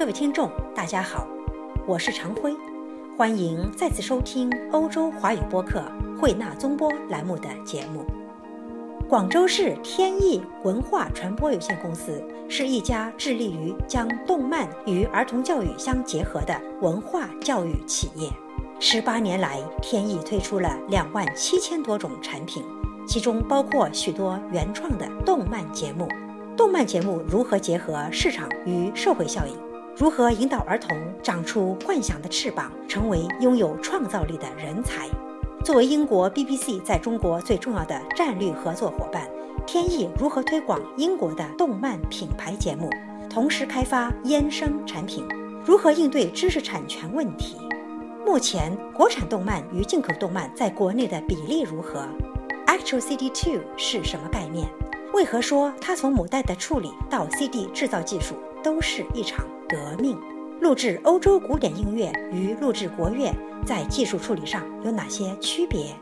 各位听众，大家好，我是常辉，欢迎再次收听欧洲华语播客汇纳综播栏目的节目。广州市天意文化传播有限公司是一家致力于将动漫与儿童教育相结合的文化教育企业。十八年来，天意推出了两万七千多种产品，其中包括许多原创的动漫节目。动漫节目如何结合市场与社会效应？如何引导儿童长出幻想的翅膀，成为拥有创造力的人才？作为英国 BBC 在中国最重要的战略合作伙伴，天意如何推广英国的动漫品牌节目，同时开发衍生产品？如何应对知识产权问题？目前国产动漫与进口动漫在国内的比例如何？Actual CD Two 是什么概念？为何说它从母带的处理到 CD 制造技术都是一场革命？录制欧洲古典音乐与录制国乐在技术处理上有哪些区别？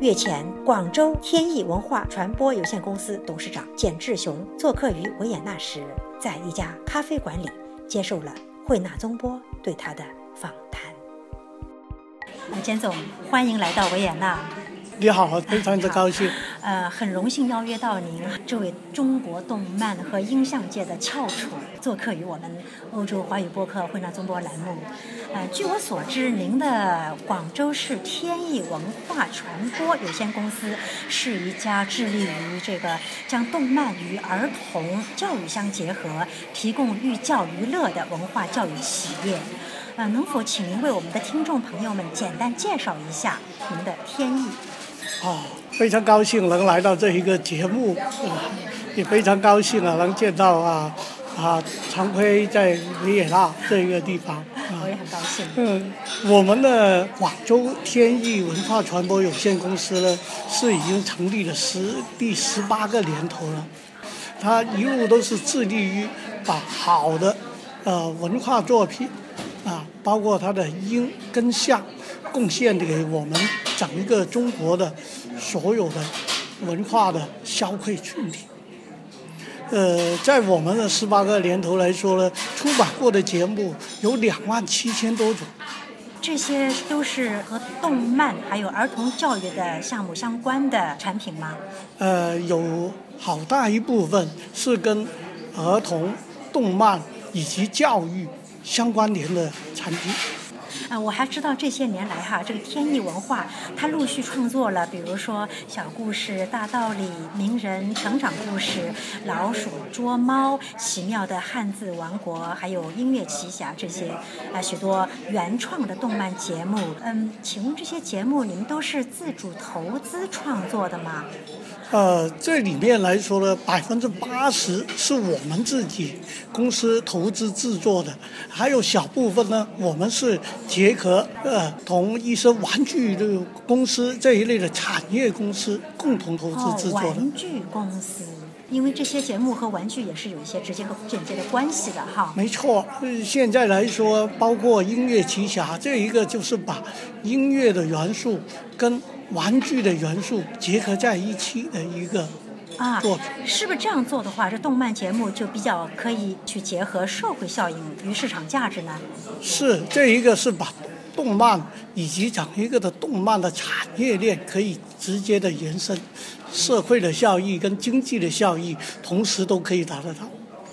月前，广州天意文化传播有限公司董事长简志雄做客于维也纳时，在一家咖啡馆里接受了慧纳综播对他的访谈。简总，欢迎来到维也纳。你好，非常的高兴。呃，很荣幸邀约到您这位中国动漫和音像界的翘楚，做客于我们欧洲华语播客汇纳综播栏目。呃，据我所知，您的广州市天意文化传播有限公司是一家致力于这个将动漫与儿童教育相结合，提供寓教于乐的文化教育企业。呃，能否请您为我们的听众朋友们简单介绍一下您的天意？哦，非常高兴能来到这一个节目，也非常高兴啊，能见到啊啊常辉在维也纳这一个地方。我也很高兴。嗯，我们的广州天意文化传播有限公司呢，是已经成立了十第十八个年头了。它一路都是致力于把好的呃文化作品啊，包括它的音跟像，贡献给我们。整一个中国的所有的文化的消费群体，呃，在我们的十八个年头来说呢，出版过的节目有两万七千多种。这些都是和动漫还有儿童教育的项目相关的产品吗？呃，有好大一部分是跟儿童、动漫以及教育相关联的产品。啊，我还知道这些年来哈，这个天意文化它陆续创作了，比如说小故事、大道理、名人成长故事、老鼠捉猫、奇妙的汉字王国，还有音乐奇侠这些啊许多原创的动漫节目。嗯，请问这些节目你们都是自主投资创作的吗？呃，这里面来说呢，百分之八十是我们自己公司投资制作的，还有小部分呢，我们是结合呃同一些玩具的公司这一类的产业公司共同投资制作的。玩具公司，因为这些节目和玩具也是有一些直接和间接的关系的哈。没错，现在来说，包括音乐奇侠这一个，就是把音乐的元素跟。玩具的元素结合在一起的一个啊，是不是这样做的话，这动漫节目就比较可以去结合社会效应与市场价值呢？是，这一个是把动漫以及整一个的动漫的产业链可以直接的延伸，社会的效益跟经济的效益同时都可以达得到。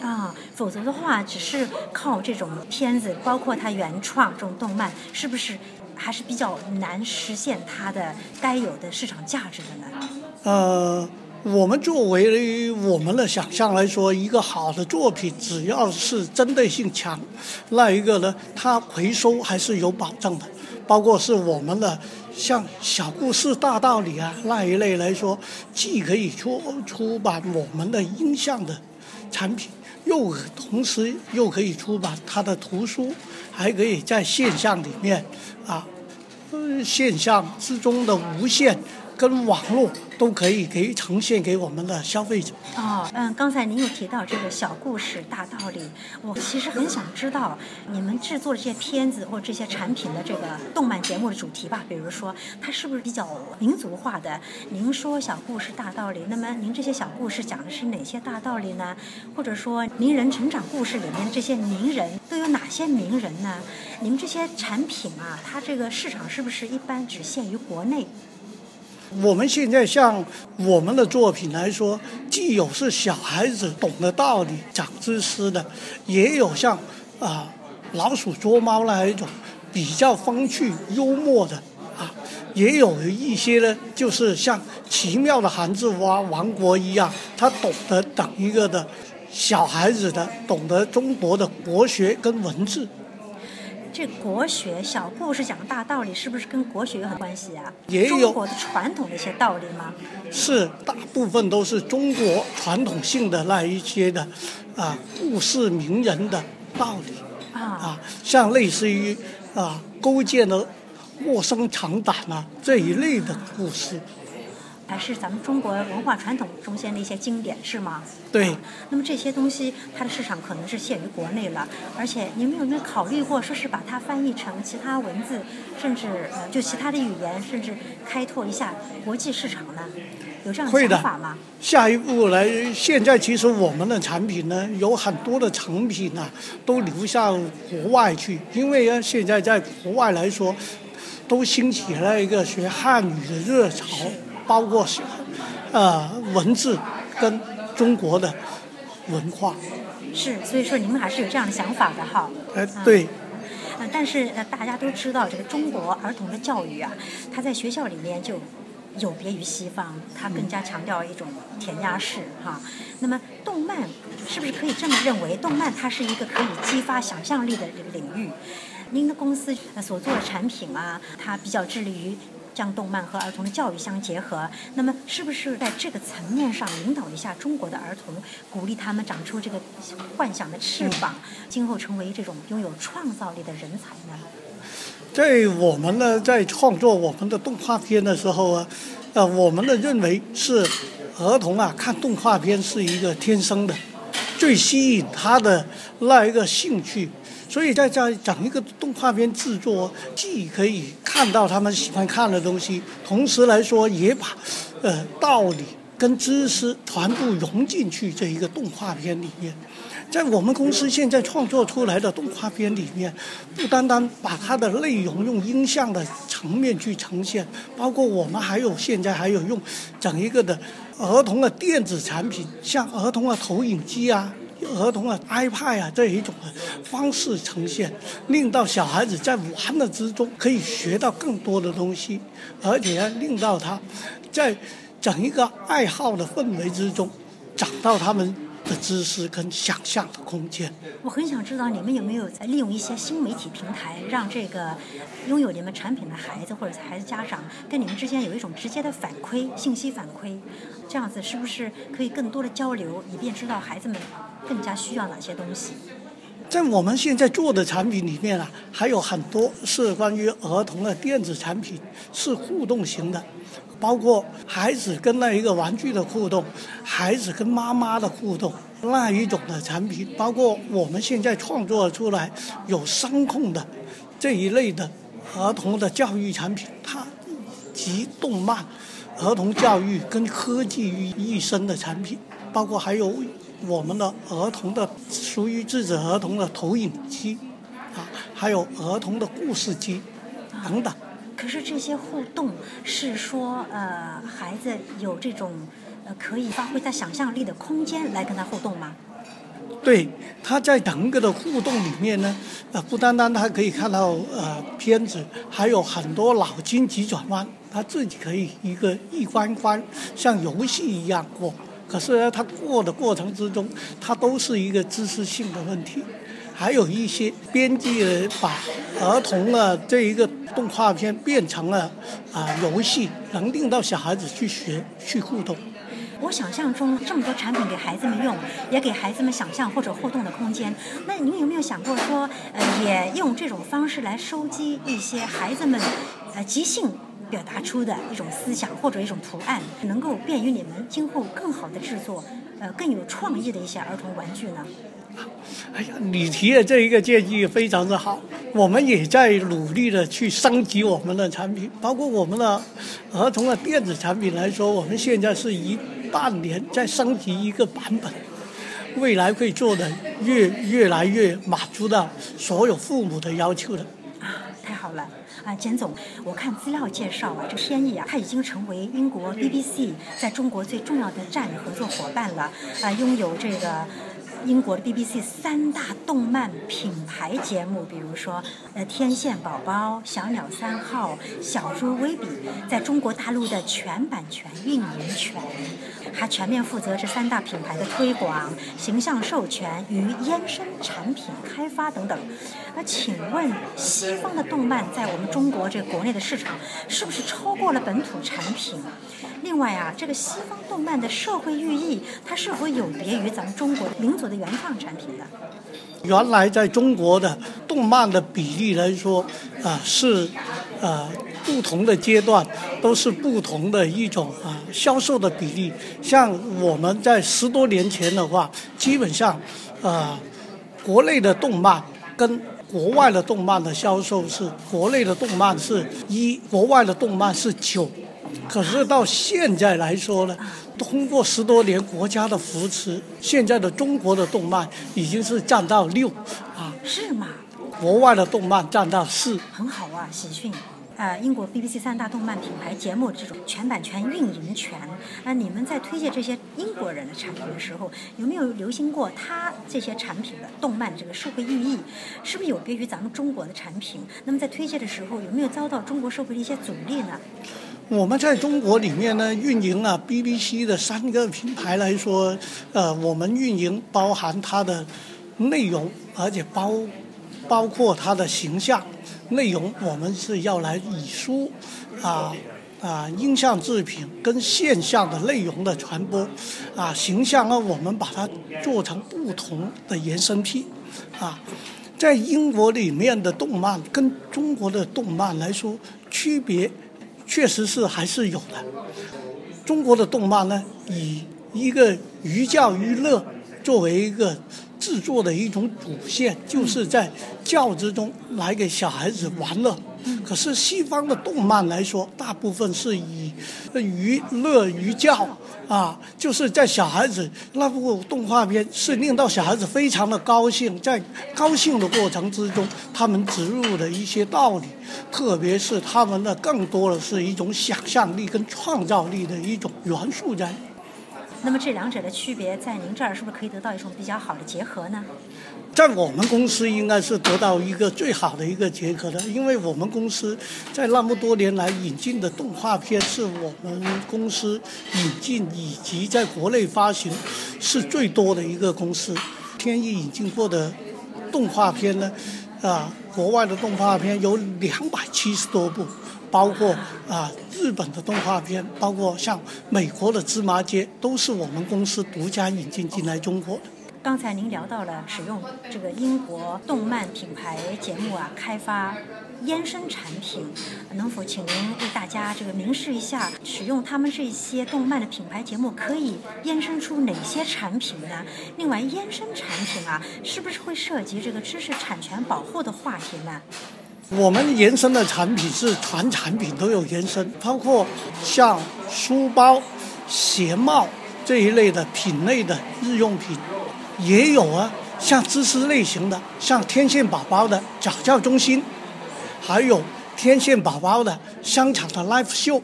啊，否则的话，只是靠这种片子，包括它原创这种动漫，是不是？还是比较难实现它的该有的市场价值的呢。呃，我们作为我们的想象来说，一个好的作品，只要是针对性强，那一个呢，它回收还是有保证的。包括是我们的像小故事大道理啊那一类来说，既可以出出版我们的音像的产品，又同时又可以出版它的图书。还可以在线上里面，啊，现象之中的无限跟网络都可以给呈现给我们的消费者。哦，嗯，刚才您有提到这个小故事大道理，我其实很想知道你们制作这些片子或这些产品的这个动漫节目的主题吧，比如说它是不是比较民族化的？您说小故事大道理，那么您这些小故事讲的是哪些大道理呢？或者说名人成长故事里面这些名人都有哪些名人呢？你们这些产品啊，它这个市场是不是一般只限于国内？我们现在像我们的作品来说，既有是小孩子懂得道理、长知识的，也有像啊老鼠捉猫那一种比较风趣幽默的啊，也有一些呢，就是像奇妙的韩字王王国一样，他懂得等一个的小孩子的懂得中国的国学跟文字。这国学小故事讲大道理，是不是跟国学有很关系啊？也有中国的传统的一些道理吗？是大部分都是中国传统性的那一些的啊故事名人的道理啊，啊，像类似于啊勾践的卧薪尝胆啊这一类的故事。还是咱们中国文化传统中间的一些经典，是吗？对。那么这些东西，它的市场可能是限于国内了，而且你们有没有考虑过，说是把它翻译成其他文字，甚至呃就其他的语言，甚至开拓一下国际市场呢？有这样的想法吗？下一步来，现在其实我们的产品呢，有很多的产品啊，都流向国外去，因为呢，现在在国外来说，都兴起了一个学汉语的热潮。包括是，呃，文字跟中国的文化，是，所以说你们还是有这样的想法的哈。呃，对。呃，但是呃，大家都知道这个中国儿童的教育啊，它在学校里面就有别于西方，它更加强调一种填鸭式哈。那么动漫是不是可以这么认为？动漫它是一个可以激发想象力的这个领域。您的公司所做的产品啊，它比较致力于。将动漫和儿童的教育相结合，那么是不是在这个层面上引导一下中国的儿童，鼓励他们长出这个幻想的翅膀，今后成为这种拥有创造力的人才呢？在我们呢，在创作我们的动画片的时候啊，呃，我们的认为是儿童啊看动画片是一个天生的，最吸引他的那一个兴趣。所以在这讲一个动画片制作，既可以看到他们喜欢看的东西，同时来说也把，呃，道理跟知识全部融进去这一个动画片里面。在我们公司现在创作出来的动画片里面，不单单把它的内容用音像的层面去呈现，包括我们还有现在还有用整一个的儿童的电子产品，像儿童的投影机啊。儿童的 iPad 啊这一种的方式呈现，令到小孩子在玩的之中可以学到更多的东西，而且令到他在整一个爱好的氛围之中，找到他们的知识跟想象的空间。我很想知道你们有没有在利用一些新媒体平台，让这个拥有你们产品的孩子或者孩子家长跟你们之间有一种直接的反馈信息反馈，这样子是不是可以更多的交流，以便知道孩子们。更加需要哪些东西？在我们现在做的产品里面啊，还有很多是关于儿童的电子产品，是互动型的，包括孩子跟那一个玩具的互动，孩子跟妈妈的互动那一种的产品，包括我们现在创作出来有声控的这一类的儿童的教育产品，它集动漫、儿童教育跟科技于一身的产品，包括还有。我们的儿童的属于自己儿童的投影机，啊，还有儿童的故事机，等等。可是这些互动是说，呃，孩子有这种呃可以发挥他想象力的空间来跟他互动吗？对，他在整个的互动里面呢，呃，不单单他可以看到呃片子，还有很多脑筋急转弯，他自己可以一个一关关像游戏一样过。可是呢，他过的过程之中，他都是一个知识性的问题，还有一些编辑把儿童的这一个动画片变成了啊游戏，能令到小孩子去学去互动。我想象中这么多产品给孩子们用，也给孩子们想象或者互动的空间。那您有没有想过说，呃，也用这种方式来收集一些孩子们呃即兴表达出的一种思想或者一种图案，能够便于你们今后更好的制作，呃，更有创意的一些儿童玩具呢？哎呀，你提的这一个建议非常的好，我们也在努力的去升级我们的产品，包括我们的儿童的电子产品来说，我们现在是一半年在升级一个版本，未来会做的越越来越满足到所有父母的要求的。太好了！啊，简总，我看资料介绍啊，这天意啊，它已经成为英国 BBC 在中国最重要的战略合作伙伴了，啊，拥有这个。英国的 BBC 三大动漫品牌节目，比如说呃《天线宝宝》《小鸟三号》《小猪威比》，在中国大陆的全版权运营权，还全面负责这三大品牌的推广、形象授权与衍生产品开发等等。那请问，西方的动漫在我们中国这国内的市场，是不是超过了本土产品？另外啊，这个西方动漫的社会寓意，它是否有别于咱们中国民族的原创产品呢？原来在中国的动漫的比例来说，啊是，呃不同的阶段都是不同的一种啊销售的比例。像我们在十多年前的话，基本上，啊国内的动漫跟国外的动漫的销售是国内的动漫是一，国外的动漫是九。可是到现在来说呢，通过十多年国家的扶持，现在的中国的动漫已经是占到六，啊，是吗？国外的动漫占到四，很好啊，喜讯。呃，英国 BBC 三大动漫品牌节目这种全版权运营权，那你们在推荐这些英国人的产品的时候，有没有留心过他这些产品的动漫这个社会寓意，是不是有别于咱们中国的产品？那么在推荐的时候，有没有遭到中国社会的一些阻力呢？我们在中国里面呢，运营啊 BBC 的三个品牌来说，呃，我们运营包含它的内容，而且包包括它的形象。内容我们是要来以书啊啊音像制品跟线上的内容的传播啊形象呢，我们把它做成不同的延伸品啊，在英国里面的动漫跟中国的动漫来说区别。确实是还是有的。中国的动漫呢，以一个寓教于乐作为一个制作的一种主线，就是在教之中来给小孩子玩乐。可是西方的动漫来说，大部分是以娱乐于教啊，就是在小孩子那部动画片是令到小孩子非常的高兴，在高兴的过程之中，他们植入的一些道理，特别是他们的更多的是一种想象力跟创造力的一种元素在。那么这两者的区别，在您这儿是不是可以得到一种比较好的结合呢？在我们公司应该是得到一个最好的一个结合的，因为我们公司在那么多年来引进的动画片是我们公司引进以及在国内发行是最多的一个公司。天翼引进过的动画片呢，啊，国外的动画片有两百七十多部。包括啊，日本的动画片，包括像美国的《芝麻街》，都是我们公司独家引进进来中国的。刚才您聊到了使用这个英国动漫品牌节目啊，开发衍生产品，能否请您为大家这个明示一下，使用他们这些动漫的品牌节目可以衍生出哪些产品呢？另外，衍生产品啊，是不是会涉及这个知识产权保护的话题呢？我们延伸的产品是全产品都有延伸，包括像书包、鞋帽这一类的品类的日用品，也有啊。像知识类型的，像天线宝宝的早教中心，还有天线宝宝的商场的 live show，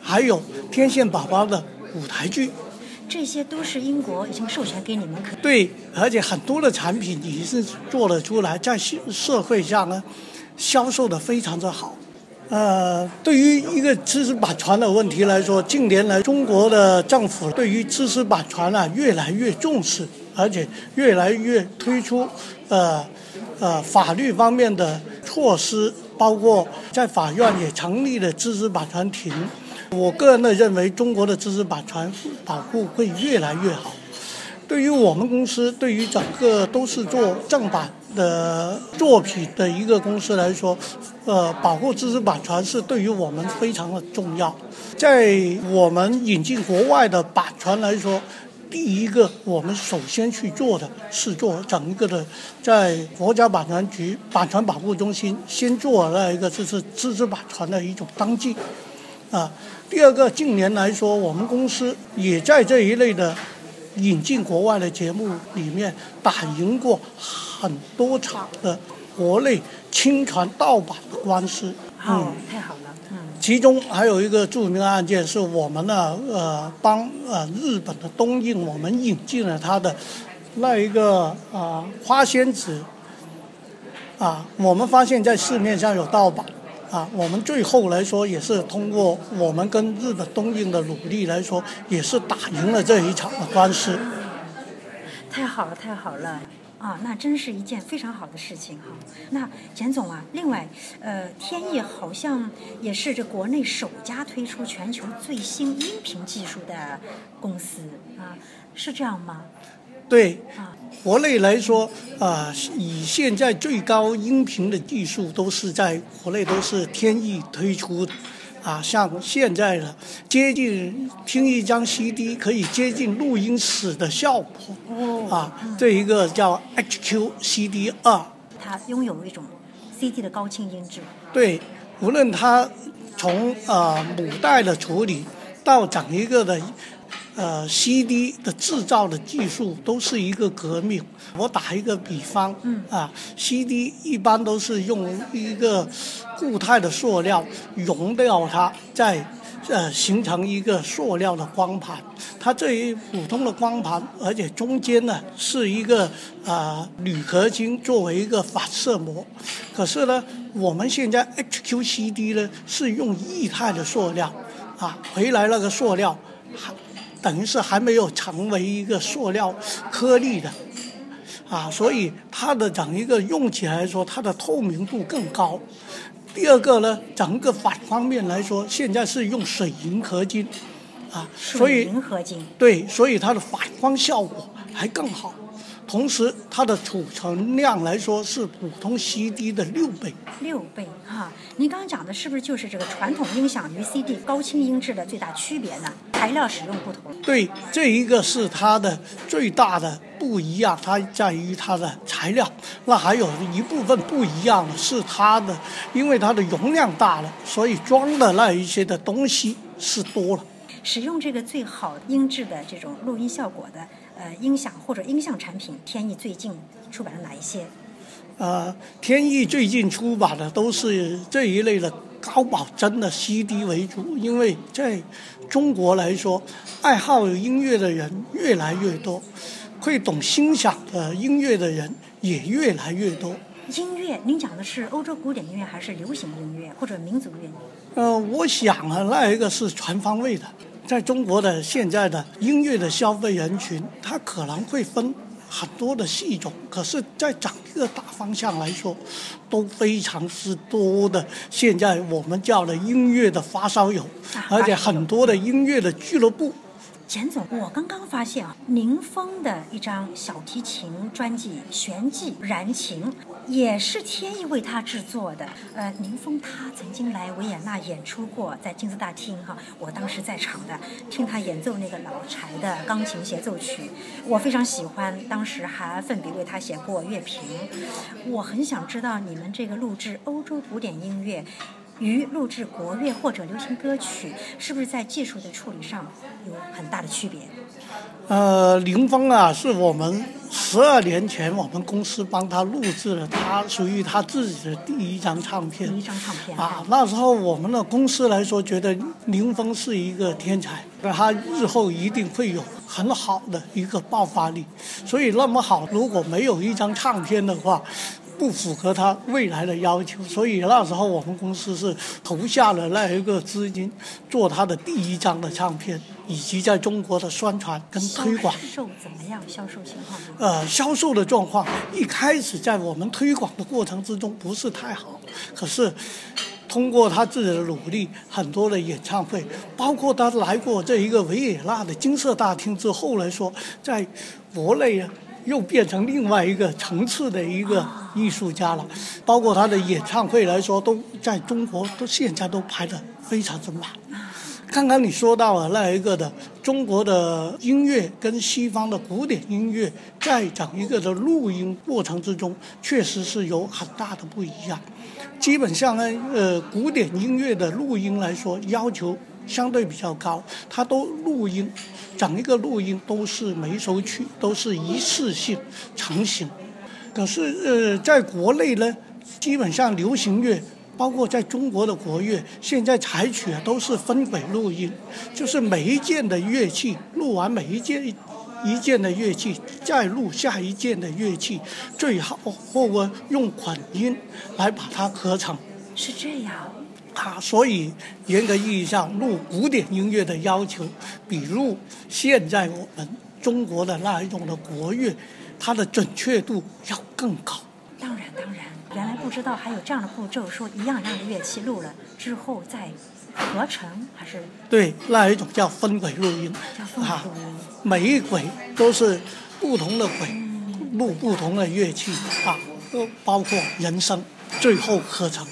还有天线宝宝的舞台剧，这些都是英国已经授权给你们可对，而且很多的产品已经是做了出来，在社社会上呢。销售的非常的好，呃，对于一个知识版权的问题来说，近年来中国的政府对于知识版权啊越来越重视，而且越来越推出呃呃法律方面的措施，包括在法院也成立了知识版权庭。我个人的认为，中国的知识版权保护会越来越好。对于我们公司，对于整个都是做正版的作品的一个公司来说，呃，保护知识版权是对于我们非常的重要。在我们引进国外的版权来说，第一个我们首先去做的是做整一个的，在国家版权局版权保护中心先做那一个就是知识版权的一种登记，啊，第二个近年来说，我们公司也在这一类的。引进国外的节目里面打赢过很多场的国内侵权盗版的官司。哦，太好了。嗯。其中还有一个著名的案件是我们呢呃帮呃日本的东映我们引进了他的那一个啊花仙子啊，我们发现在市面上有盗版。啊，我们最后来说也是通过我们跟日本东映的努力来说，也是打赢了这一场的官司。太好了，太好了！啊，那真是一件非常好的事情哈。那简总啊，另外，呃，天翼好像也是这国内首家推出全球最新音频技术的公司啊，是这样吗？对，国内来说，啊，以现在最高音频的技术都是在国内都是天翼推出的，啊，像现在的接近听一张 CD 可以接近录音室的效果，啊，这一个叫 HQ CD 二，它拥有一种 CD 的高清音质。对，无论它从呃母带的处理到整一个的。呃，CD 的制造的技术都是一个革命。我打一个比方，啊，CD 一般都是用一个固态的塑料熔掉它，再呃形成一个塑料的光盘。它这一普通的光盘，而且中间呢是一个啊铝合金作为一个反射膜。可是呢，我们现在 HQCD 呢是用液态的塑料，啊，回来那个塑料还。等于是还没有成为一个塑料颗粒的，啊，所以它的整一个用起来说，它的透明度更高。第二个呢，整个反方面来说，现在是用水银合金，啊，所以水银合金对，所以它的反光效果还更好。同时，它的储存量来说是普通 CD 的六倍。六倍哈，您刚刚讲的是不是就是这个传统音响与 CD 高清音质的最大区别呢？材料使用不同。对，这一个是它的最大的不一样，它在于它的材料。那还有一部分不一样的是它的，因为它的容量大了，所以装的那一些的东西是多了。使用这个最好音质的这种录音效果的。呃，音响或者音像产品，天意最近出版了哪一些？呃，天意最近出版的都是这一类的高保真的 CD 为主，因为在中国来说，爱好音乐的人越来越多，会懂欣赏的音乐的人也越来越多。音乐，您讲的是欧洲古典音乐还是流行音乐或者民族音乐？呃，我想啊，那一个是全方位的。在中国的现在的音乐的消费人群，它可能会分很多的系种，可是，在整个大方向来说，都非常之多的。现在我们叫的音乐的发烧友，而且很多的音乐的俱乐部。简总，我刚刚发现啊，宁峰的一张小提琴专辑《旋迹燃情》也是天意为他制作的。呃，宁峰他曾经来维也纳演出过，在金字大厅哈，我当时在场的，听他演奏那个老柴的钢琴协奏曲，我非常喜欢，当时还奋笔为他写过乐评。我很想知道你们这个录制欧洲古典音乐。与录制国乐或者流行歌曲，是不是在技术的处理上有很大的区别？呃，林峰啊，是我们十二年前我们公司帮他录制了，他属于他自己的第一张唱片。第一张唱片啊，那时候我们的公司来说，觉得林峰是一个天才，他日后一定会有很好的一个爆发力。所以那么好，如果没有一张唱片的话。不符合他未来的要求，所以那时候我们公司是投下了那一个资金，做他的第一张的唱片，以及在中国的宣传跟推广。销售怎么样？销售情况？呃，销售的状况一开始在我们推广的过程之中不是太好，可是通过他自己的努力，很多的演唱会，包括他来过这一个维也纳的金色大厅之后来说，在。国内啊，又变成另外一个层次的一个艺术家了。包括他的演唱会来说，都在中国都现在都排的非常之满。刚刚你说到了那一个的中国的音乐跟西方的古典音乐在整一个的录音过程之中，确实是有很大的不一样。基本上呢，呃，古典音乐的录音来说，要求相对比较高，它都录音，整一个录音都是每首曲都是一次性成型。可是呃，在国内呢，基本上流行乐。包括在中国的国乐，现在采取的都是分轨录音，就是每一件的乐器录完每一件一件的乐器，再录下一件的乐器，最好或我用混音来把它合成。是这样。啊，所以严格意义上录古典音乐的要求，比录现在我们中国的那一种的国乐，它的准确度要更高。当然，当然。原来不知道还有这样的步骤，说一样一样的乐器录了之后再合成，还是对，那一种叫分轨录音，叫分轨录音，每一轨都是不同的轨，录不同的乐器啊，都包括人声，最后合成。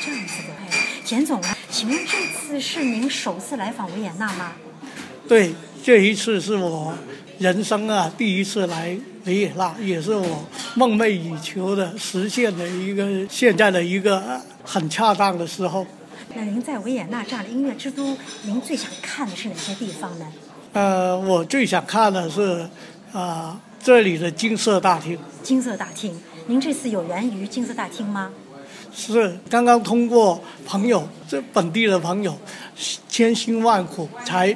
这样子的，哎，简总啊，请问这次是您首次来访维也纳吗？对，这一次是我人生啊第一次来。维也纳也是我梦寐以求的实现的一个现在的一个很恰当的时候。那您在维也纳这样的音乐之都，您最想看的是哪些地方呢？呃，我最想看的是啊这里的金色大厅。金色大厅，您这次有缘于金色大厅吗？是，刚刚通过朋友，这本地的朋友，千辛万苦才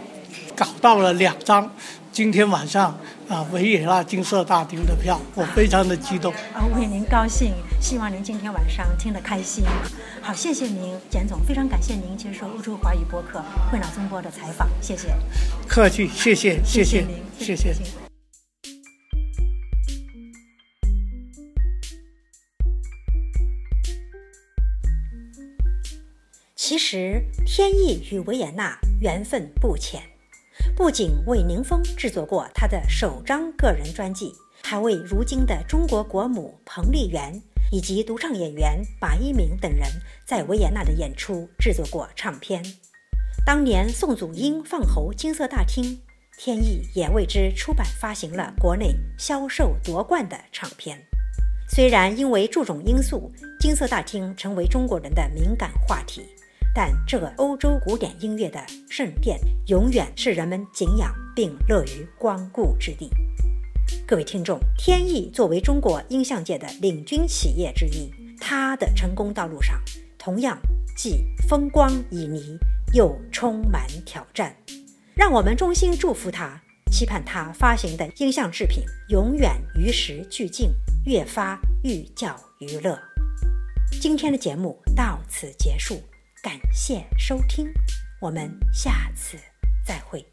搞到了两张。今天晚上啊，维也纳金色大厅的票，我非常的激动。啊，为您高兴，希望您今天晚上听得开心。好，谢谢您，简总，非常感谢您接受欧洲华语播客会脑中波的采访，谢谢。客气，谢谢，谢谢您，谢谢。其实，天意与维也纳缘分不浅。不仅为宁峰制作过他的首张个人专辑，还为如今的中国国母彭丽媛以及独唱演员马一鸣等人在维也纳的演出制作过唱片。当年宋祖英放喉金色大厅，天意也为之出版发行了国内销售夺冠的唱片。虽然因为种种因素，金色大厅成为中国人的敏感话题。但这个欧洲古典音乐的圣殿，永远是人们敬仰并乐于光顾之地。各位听众，天意作为中国音像界的领军企业之一，它的成功道路上同样既风光旖旎，又充满挑战。让我们衷心祝福他，期盼他发行的音像制品永远与时俱进，越发寓教于乐。今天的节目到此结束。感谢收听，我们下次再会。